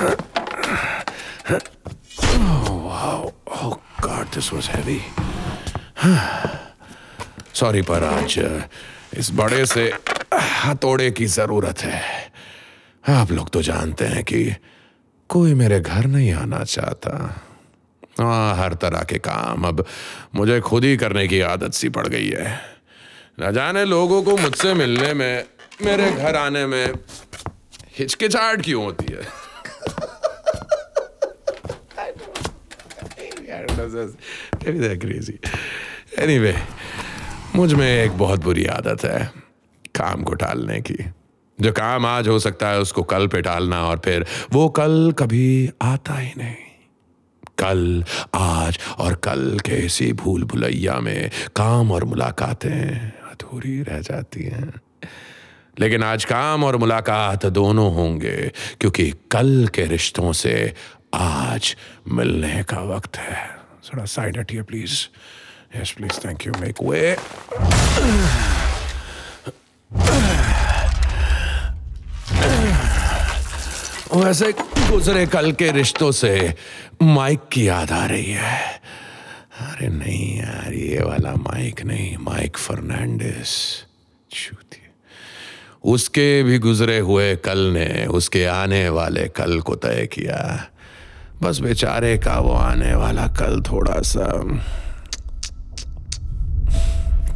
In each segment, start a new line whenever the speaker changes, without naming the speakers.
Oh, wow. Oh, God, this was heavy. Sorry पर आज इस बड़े से हथौड़े की ज़रूरत है। आप लोग तो जानते हैं कि कोई मेरे घर नहीं आना चाहता। हाँ हर तरह के काम। अब मुझे खुद ही करने की आदत सी पड़ गई है। न जाने लोगों को मुझसे मिलने में मेरे घर आने में हिचकिचाहट क्यों होती है? क्रेजी एनीवे मुझमें एक बहुत बुरी आदत है काम को टालने की। जो काम आज हो सकता है उसको कल पे टालना और फिर वो कल कभी आता ही नहीं। कल, आज और कल के इसी भूल भुलैया में काम और मुलाकातें अधूरी रह जाती हैं। लेकिन आज काम और मुलाकात दोनों होंगे क्योंकि कल के रिश्तों से आज मिलने का वक्त है। थोड़ा साइड हटिए please yes please thank you make way वैसे गुजरे कल के रिश्तों से माइक की याद आ रही है। अरे नहीं यार, ये वाला माइक नहीं, माइक फर्नांडिस। उसके भी गुजरे हुए कल ने, उसके आने वाले कल को तय किया। बस बेचारे का वो आने वाला कल थोड़ा सा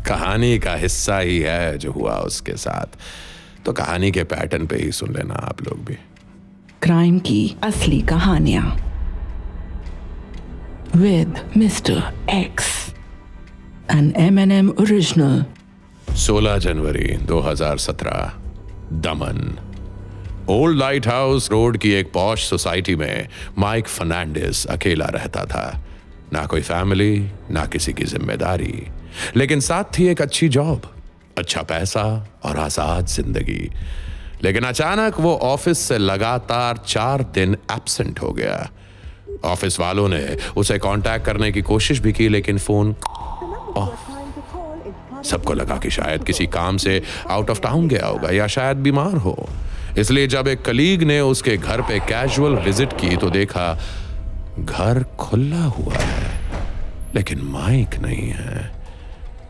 कहानी का हिस्सा ही है जो हुआ उसके साथ। तो कहानी के पैटर्न पे ही सुन लेना आप लोग भी।
क्राइम की असली कहानियाँ। With mister X N M N M original
16 जनवरी 2017 Daman. Old light house road की एक पॉश सोसाइटी में माइक फर्नांडिस अकेला रहता था। ना कोई फैमिली ना किसी की ज़िम्मेदारी। लेकिन साथ थी एक अच्छी जॉब अच्छा पैसा और आज़ाद ज़िंदगी। लेकिन अचानक वो ऑफ़िस से लगातार चार दिन एबसेंट हो गया। ऑफ़िस वालों ने उसे कांटेक्ट करने की कोशिश भी की, लेकिन फ़ोन ऑफ़ सबको लगा कि शायद किसी काम से आउट ऑफ़ टाउन गया होगा या शायद बीमार हो। इसलिए जब एक कलीग ने उसके घर पे कैजुअल विज़िट की तो देखा, घर खुला हुआ है, लेकिन माइक नहीं है।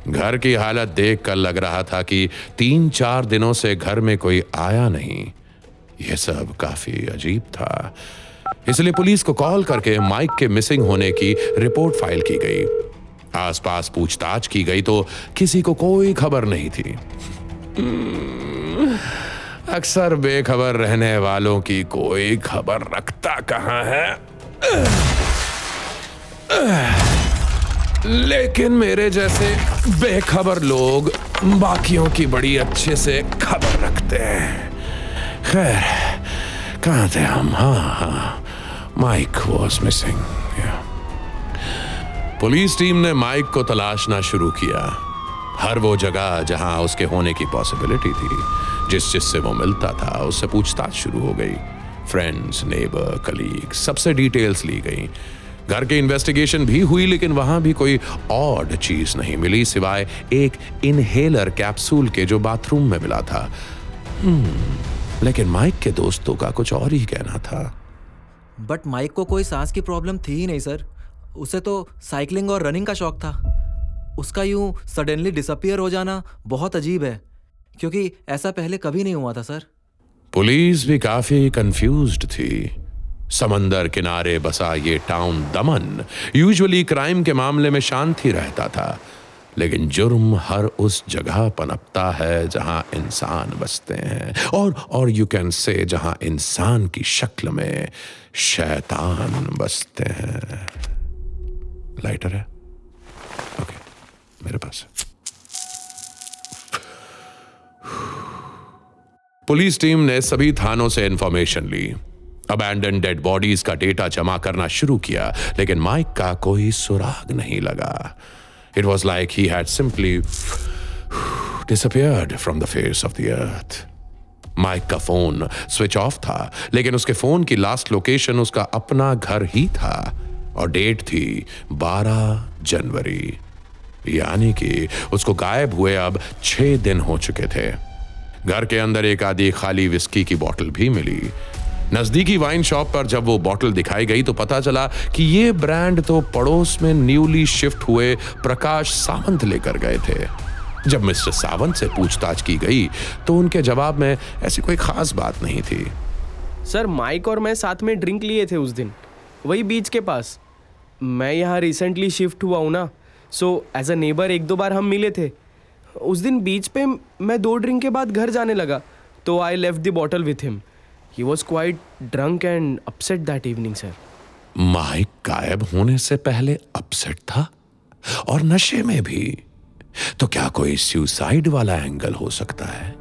घर की हालत देखकर लग रहा था कि तीन चार दिनों से घर में कोई आया नहीं। यह सब काफ़ी अजीब था। इसलिए पुलिस को कॉल करके माइक के मिसिंग होने की रिपोर्ट फ़ाइल की गई। आसपास पूछताछ की गई तो किसी को कोई खबर नहीं थी। अक्सर बेखबर रहने वालों की कोई खबर रखता कहाँ है? लेकिन मेरे जैसे बेखबर लोग बाकियों की बड़ी अच्छे से खबर रखते हैं। खैर, कहाँ थे हम? हाँ हाँ Mike was missing police team ने माइक को तलाशना शुरू किया। हर वो जगह जहाँ उसके होने की पॉसिबिलिटी थी जिस जिससे वो मिलता था उससे पूछताछ शुरू हो गई। फ्रेंड्स नेबर कलीग सबसे डिटेल्स ली गई। घर की इन्वेस्टिगेशन भी हुई लेकिन वहाँ भी कोई ऑड चीज़ नहीं मिली सिवाय एक इनहेलर कैप्सूल के जो बाथरूम में मिला था। Hmm, लेकिन माइक के दोस्तों का कुछ और ही कहना था।
बट माइक को कोई सांस की प्रॉब्लम थी ही नहीं सर उसे तो साइकिलिंग और रनिंग का शौक था। उसका यूँ सडनली डिसअपियर हो जाना बहुत अजीब है। क्योंकि ऐसा पहले कभी नहीं हुआ था, सर।
पुलिस भी काफ़ी कंफ्यूज्ड थी। समंदर किनारे बसा ये टाउन दमन यूजुअली क्राइम के मामले में शांति रहता था। लेकिन जुर्म हर उस जगह पनपता है जहाँ इंसान बसते हैं। और और यू कैन से जहाँ इंसान की शक्ल में शैतान बसते हैं। लाइटर है? मेरे पास पुलिस टीम ने सभी थानों से इंफॉर्मेशन ली। अबैंडन डेड बॉडीज का डेटा जमा करना शुरू किया, लेकिन माइक का कोई सुराग नहीं लगा। It was like he had simply disappeared from the face of the earth. Mike का फ़ोन स्विच ऑफ़ था, लेकिन उसके फ़ोन की लास्ट लोकेशन उसका अपना घर ही था। और डेट थी 12 जनवरी। यानी कि उसको गायब हुए अब छह दिन हो चुके थे। घर के अंदर एक आधी खाली विस्की की बोतल भी मिली। नजदीकी वाइन शॉप पर जब वो बॉटल दिखाई गई तो पता चला कि ये ब्रांड तो पड़ोस में न्यूली शिफ्ट हुए प्रकाश सावंत लेकर गए थे। जब मिस्टर सावंत से पूछताछ की गई तो उनके जवाब में ऐसी कोई खास बात नहीं थी।
सर, माइक और मैं साथ में ड्रिंक लिए थे उस दिन। वही बीच के पास। मैं यहाँ रिसेंटली शिफ्ट हुआ हूँ ना। सो एज अ नेबर एक दो बार हम मिले थे। उस दिन बीच पे मैं दो ड्रिंक के बाद घर जाने लगा तो I left the bottle with him he was quite drunk and upset that evening sir
Mike गायब होने से पहले अपसेट था? और नशे में भी? तो क्या कोई सुसाइड वाला एंगल हो सकता है?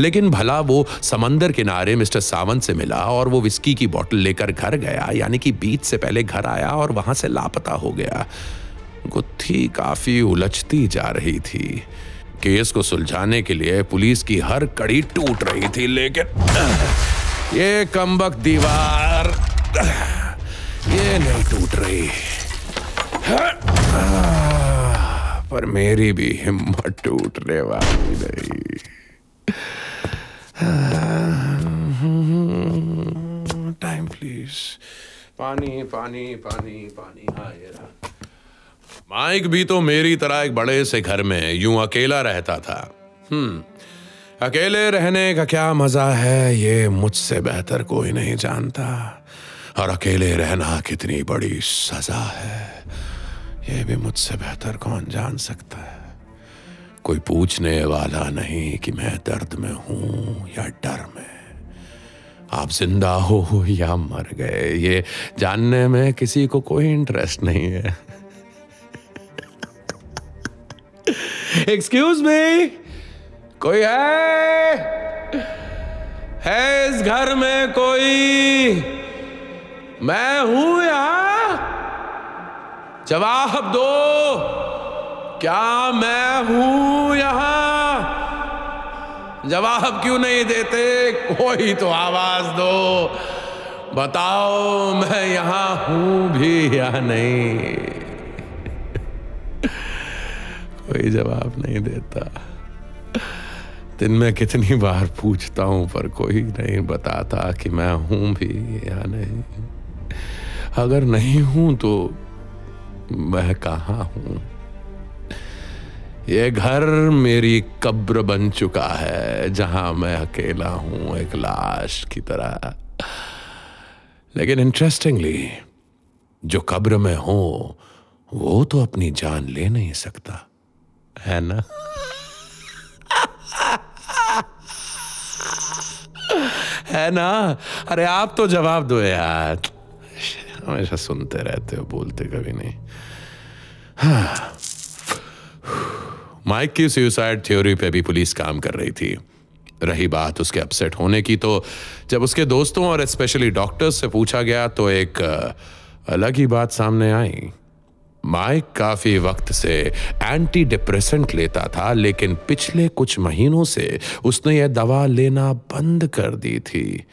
लेकिन भला वो समंदर किनारे मिस्टर सावंत से मिला और वो विस्की की बोतल लेकर घर गया, यानी कि बीच से पहले घर आया और वहाँ से लापता हो गया। गुत्थी काफ़ी उलझती जा रही थी। केस को सुलझाने के लिए पुलिस की हर कड़ी टूट रही थी, लेकिन ये कमबक दीवार ये नहीं टूट रही। पर मेरी भी हिम्मत टूटने वाली नहीं। टाइम प्लीज़ पानी पानी पानी पानी हाँ ये रहा। माइक भी तो मेरी तरह एक बड़े से घर में यूँ अकेला रहता था। हम्म अकेले रहने का क्या मज़ा है, ये मुझसे बेहतर कोई नहीं जानता। और अकेले रहना कितनी बड़ी सजा है, ये भी मुझसे बेहतर कौन जान सकता है। कोई पूछने वाला नहीं कि मैं दर्द में हूँ या डर में। आप ज़िंदा हो या मर गए, ये जानने में किसी को कोई इंटरेस्ट नहीं है। एक्सक्यूज मी कोई है? है इस घर में कोई? मैं हूँ यहाँ। जवाब दो। क्या मैं हूँ यहाँ? जवाब क्यों नहीं देते? कोई तो आवाज़ दो। बताओ मैं यहाँ हूँ भी या नहीं। कोई जवाब नहीं देता। दिन में कितनी बार पूछता हूँ, पर कोई नहीं बताता कि मैं हूँ भी या नहीं। अगर नहीं हूँ तो मैं कहा हूँ? ये घर मेरी कब्र बन चुका है, जहाँ मैं अकेला हूँ एक लाश की तरह। लेकिन इंटरेस्टिंगली जो कब्र में हो, वो तो अपनी जान ले नहीं सकता। ना है ना अरे आप तो जवाब दो यार। हमेशा सुनते रहते हो, बोलते कभी नहीं। माइक की सुसाइड थ्योरी पे भी पुलिस काम कर रही थी। रही बात उसके अपसेट होने की तो जब उसके दोस्तों और स्पेशली डॉक्टर्स से पूछा गया तो एक अलग ही बात सामने आई। माइक काफ़ी वक्त से एंटी डिप्रेसेंट लेता था, लेकिन पिछले कुछ महीनों से उसने यह दवा लेना बंद कर दी थी।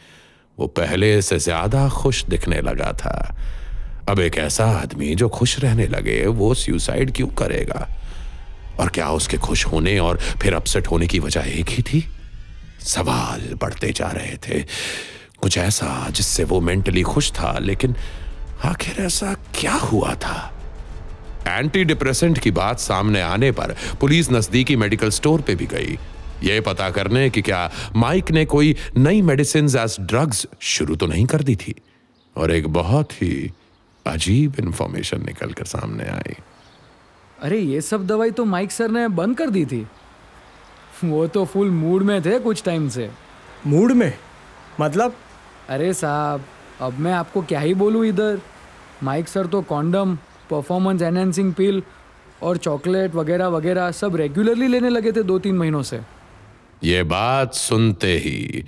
वो पहले से ज़्यादा खुश दिखने लगा था। अब एक ऐसा आदमी जो खुश रहने लगे, वो सुसाइड क्यों करेगा? और क्या उसके खुश होने और फिर अपसेट होने की वजह एक ही थी? सवाल बढ़ते जा रहे थे। कुछ ऐसा जिससे वो मेंटली खुश था, लेकिन आखिर ऐसा क्या हुआ था? एंटी डिप्रेसेंट की बात सामने आने पर पुलिस नजदीकी मेडिकल स्टोर पे भी गई। ये पता करने कि क्या माइक ने कोई नई मेडिसिन एज ड्रग्स शुरू तो नहीं कर दी थी? और एक बहुत ही अजीब इंफॉर्मेशन निकलकर सामने आई।
अरे ये सब दवाई तो माइक सर ने बंद कर दी थी। वो तो फुल मूड में थे कुछ टाइम से।
मूड में? मतलब?
अरे साहब अब मैं आपको क्या ही बोलूँ इधर? माइक सर तो कॉन्डम परफॉर्मेंस एनहेंसिंग पिल और चॉकलेट वगैरह वगैरह सब रेगुलरली लेने लगे थे दो तीन महीनों से।
ये बात सुनते ही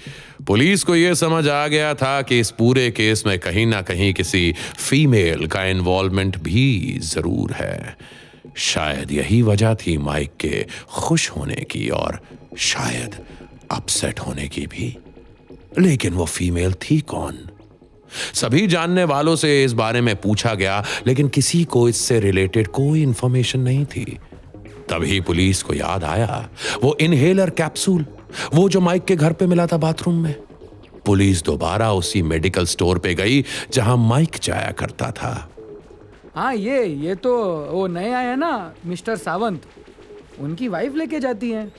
पुलिस को यह समझ आ गया था कि इस पूरे केस में कहीं ना कहीं किसी फीमेल का इन्वॉल्वमेंट भी ज़रूर है। शायद यही वजह थी माइक के खुश होने की और शायद अपसेट होने की भी। लेकिन वो फीमेल थी कौन? सभी जानने वालों से इस बारे में पूछा गया, लेकिन किसी को इससे रिलेटेड कोई इंफॉर्मेशन नहीं थी। तभी पुलिस को याद आया, वो इनहेलर कैप्सूल वो जो माइक के घर पे मिला था बाथरूम में। पुलिस दोबारा उसी मेडिकल स्टोर पे गई, जहाँ माइक जाया करता था।
हाँ ये ये तो वो नए आए हैं ना, मिस्टर सावंत। उनकी वाइफ लेके जाती हैं।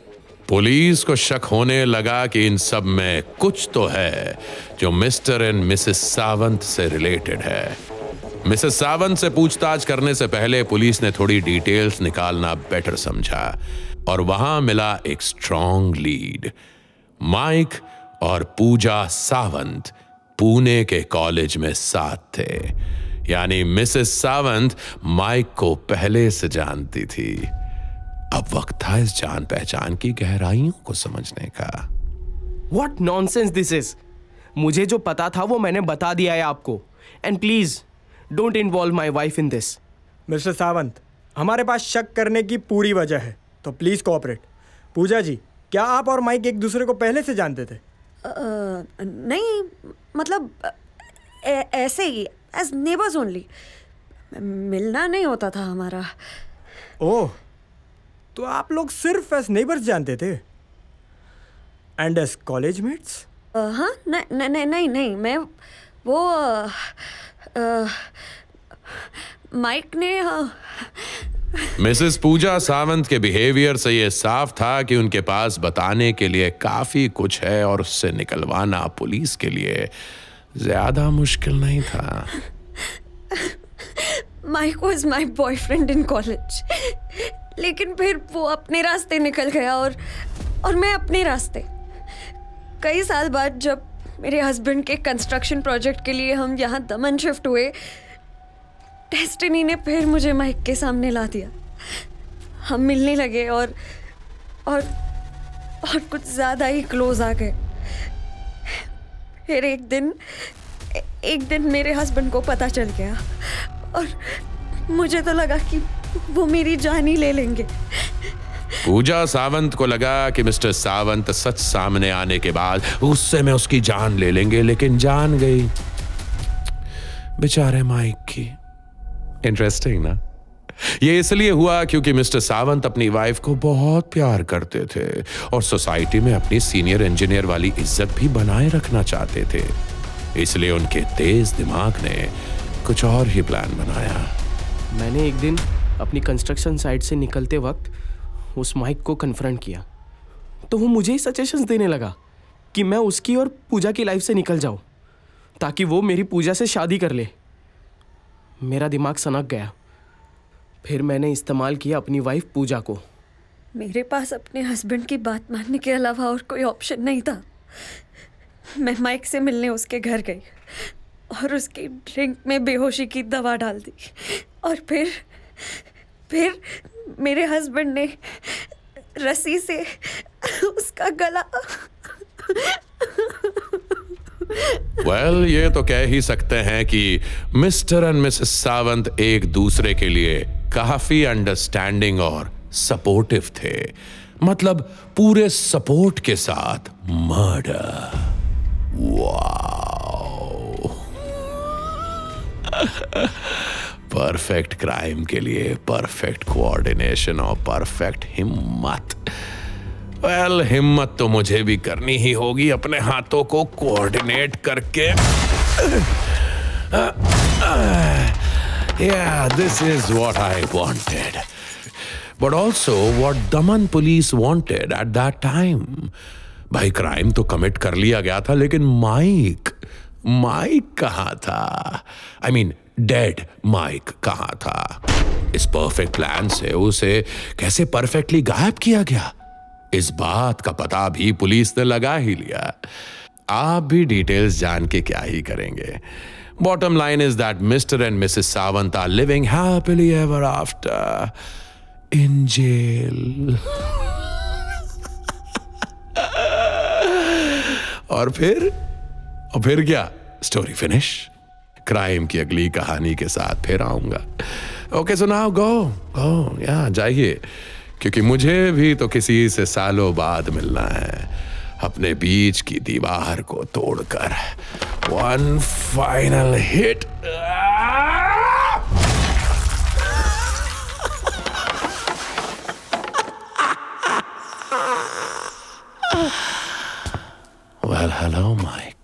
पुलिस को शक होने लगा कि इन सब में कुछ तो है जो मिस्टर एंड मिसेस सावंत से रिलेटेड है। मिसेस सावंत से पूछताछ करने से पहले पुलिस ने थोड़ी डिटेल्स निकालना बेटर समझा और वहाँ मिला एक स्ट्रॉन्ग लीड माइक और पूजा सावंत पुणे के कॉलेज में साथ थे। यानी मिसेस सावंत माइक को पहले से जानती थी। अब वक्त था इस जान पहचान की गहराइयों को समझने का।
वॉट नॉनसेंस दिस इज़ मुझे जो पता था वो मैंने बता दिया है आपको। And please don't involve my wife in this
mister Sawant हमारे पास शक करने की पूरी वजह है तो प्लीज़ कोऑपरेट पूजा जी क्या आप और माइक एक दूसरे को पहले से जानते थे?
अ, नहीं मतलब ऐ- ऐसे ही एज नेबर्स ओनली मिलना नहीं होता था हमारा।
ओह तो आप लोग सिर्फ़ एज नेबर्स जानते थे? एंड एज कॉलेज मेट्स
हाँ नहीं नहीं नहीं नहीं नहीं मैं वो अ, अ, माइक ने
मिसेस पूजा सावंत के बिहेवियर से यह साफ़ था कि उनके पास बताने के लिए काफ़ी कुछ है और उससे निकलवाना पुलिस के लिए ज़्यादा मुश्किल नहीं था।
Mike was my boyfriend in college लेकिन फिर वो अपने रास्ते निकल गया और और मैं अपने रास्ते। कई साल बाद जब मेरे हस्बैंड के कंस्ट्रक्शन प्रोजेक्ट के लिए हम यहाँ दमन शिफ्ट हुए डेस्टिनी ने फिर मुझे माइक के सामने ला दिया। हम मिलने लगे और और और कुछ ज़्यादा ही क्लोज आ गए। फिर एक दिन एक दिन मेरे हस्बैंड को पता चल गया और मुझे तो लगा कि वो मेरी जान ही ले लेंगे।
पूजा सावंत को लगा कि मिस्टर सावंत सच सामने आने के बाद गुस्से में उसकी जान ले लेंगे लेकिन जान गई। बेचारे माइक की। इंटरेस्टिंग ना? ये इसलिए हुआ क्योंकि मिस्टर सावंत अपनी वाइफ को बहुत प्यार करते थे और सोसाइटी में अपनी सीनियर इंजीनियर वाली इज़्ज़त भी बनाए रखना चाहते थे। इसलिए उनके तेज दिमाग ने कुछ और ही प्लान बनाया।
मैंने एक दिन अपनी कंस्ट्रक्शन साइट से निकलते वक्त उस माइक को कन्फ्रंट किया। तो वो मुझे ही सजेशंस देने लगा कि मैं उसकी और पूजा की लाइफ से निकल जाऊँ, ताकि वो मेरी पूजा से शादी कर ले। मेरा दिमाग सनक गया। फिर मैंने इस्तेमाल किया अपनी वाइफ पूजा को।
मेरे पास अपने हस्बैंड की बात मानने के अलावा और कोई ऑप्शन नहीं था। मैं माइक से मिलने उसके घर गई और उसकी ड्रिंक में बेहोशी की दवा डाल दी और फिर फिर मेरे हस्बैंड ने रस्सी से उसका गला
वेल well, ये तो कह ही सकते हैं कि मिस्टर एंड मिसेस सावंत एक दूसरे के लिए काफ़ी अंडरस्टैंडिंग और सपोर्टिव थे। मतलब पूरे सपोर्ट के साथ मर्डर वाओ परफेक्ट क्राइम के लिए परफेक्ट कोऑर्डिनेशन और परफेक्ट हिम्मत। वेल well, हिम्मत तो मुझे भी करनी ही होगी अपने हाथों को कोऑर्डिनेट करके। Yeah this is what i wanted. But also what daman police wanted at that time. भाई क्राइम तो कमिट कर लिया गया था लेकिन माइक माइक कहाँ था? आई मीन डेड माइक कहाँ था? इस परफेक्ट प्लान से उसे कैसे परफेक्टली गायब किया गया? इस बात का पता भी पुलिस ने लगा ही लिया। आप भी डिटेल्स जान के क्या ही करेंगे। Bottom line is that mister and missus Sawant are living happily ever after in jail और फिर? और फिर क्या? स्टोरी फिनिश क्राइम की अगली कहानी के साथ फिर आऊँगा। ओके सो नाउ गो गो या जाइए। क्योंकि मुझे भी तो किसी से सालों बाद मिलना है। अपने बीच की दीवार को तोड़कर। One final hit well hello Mike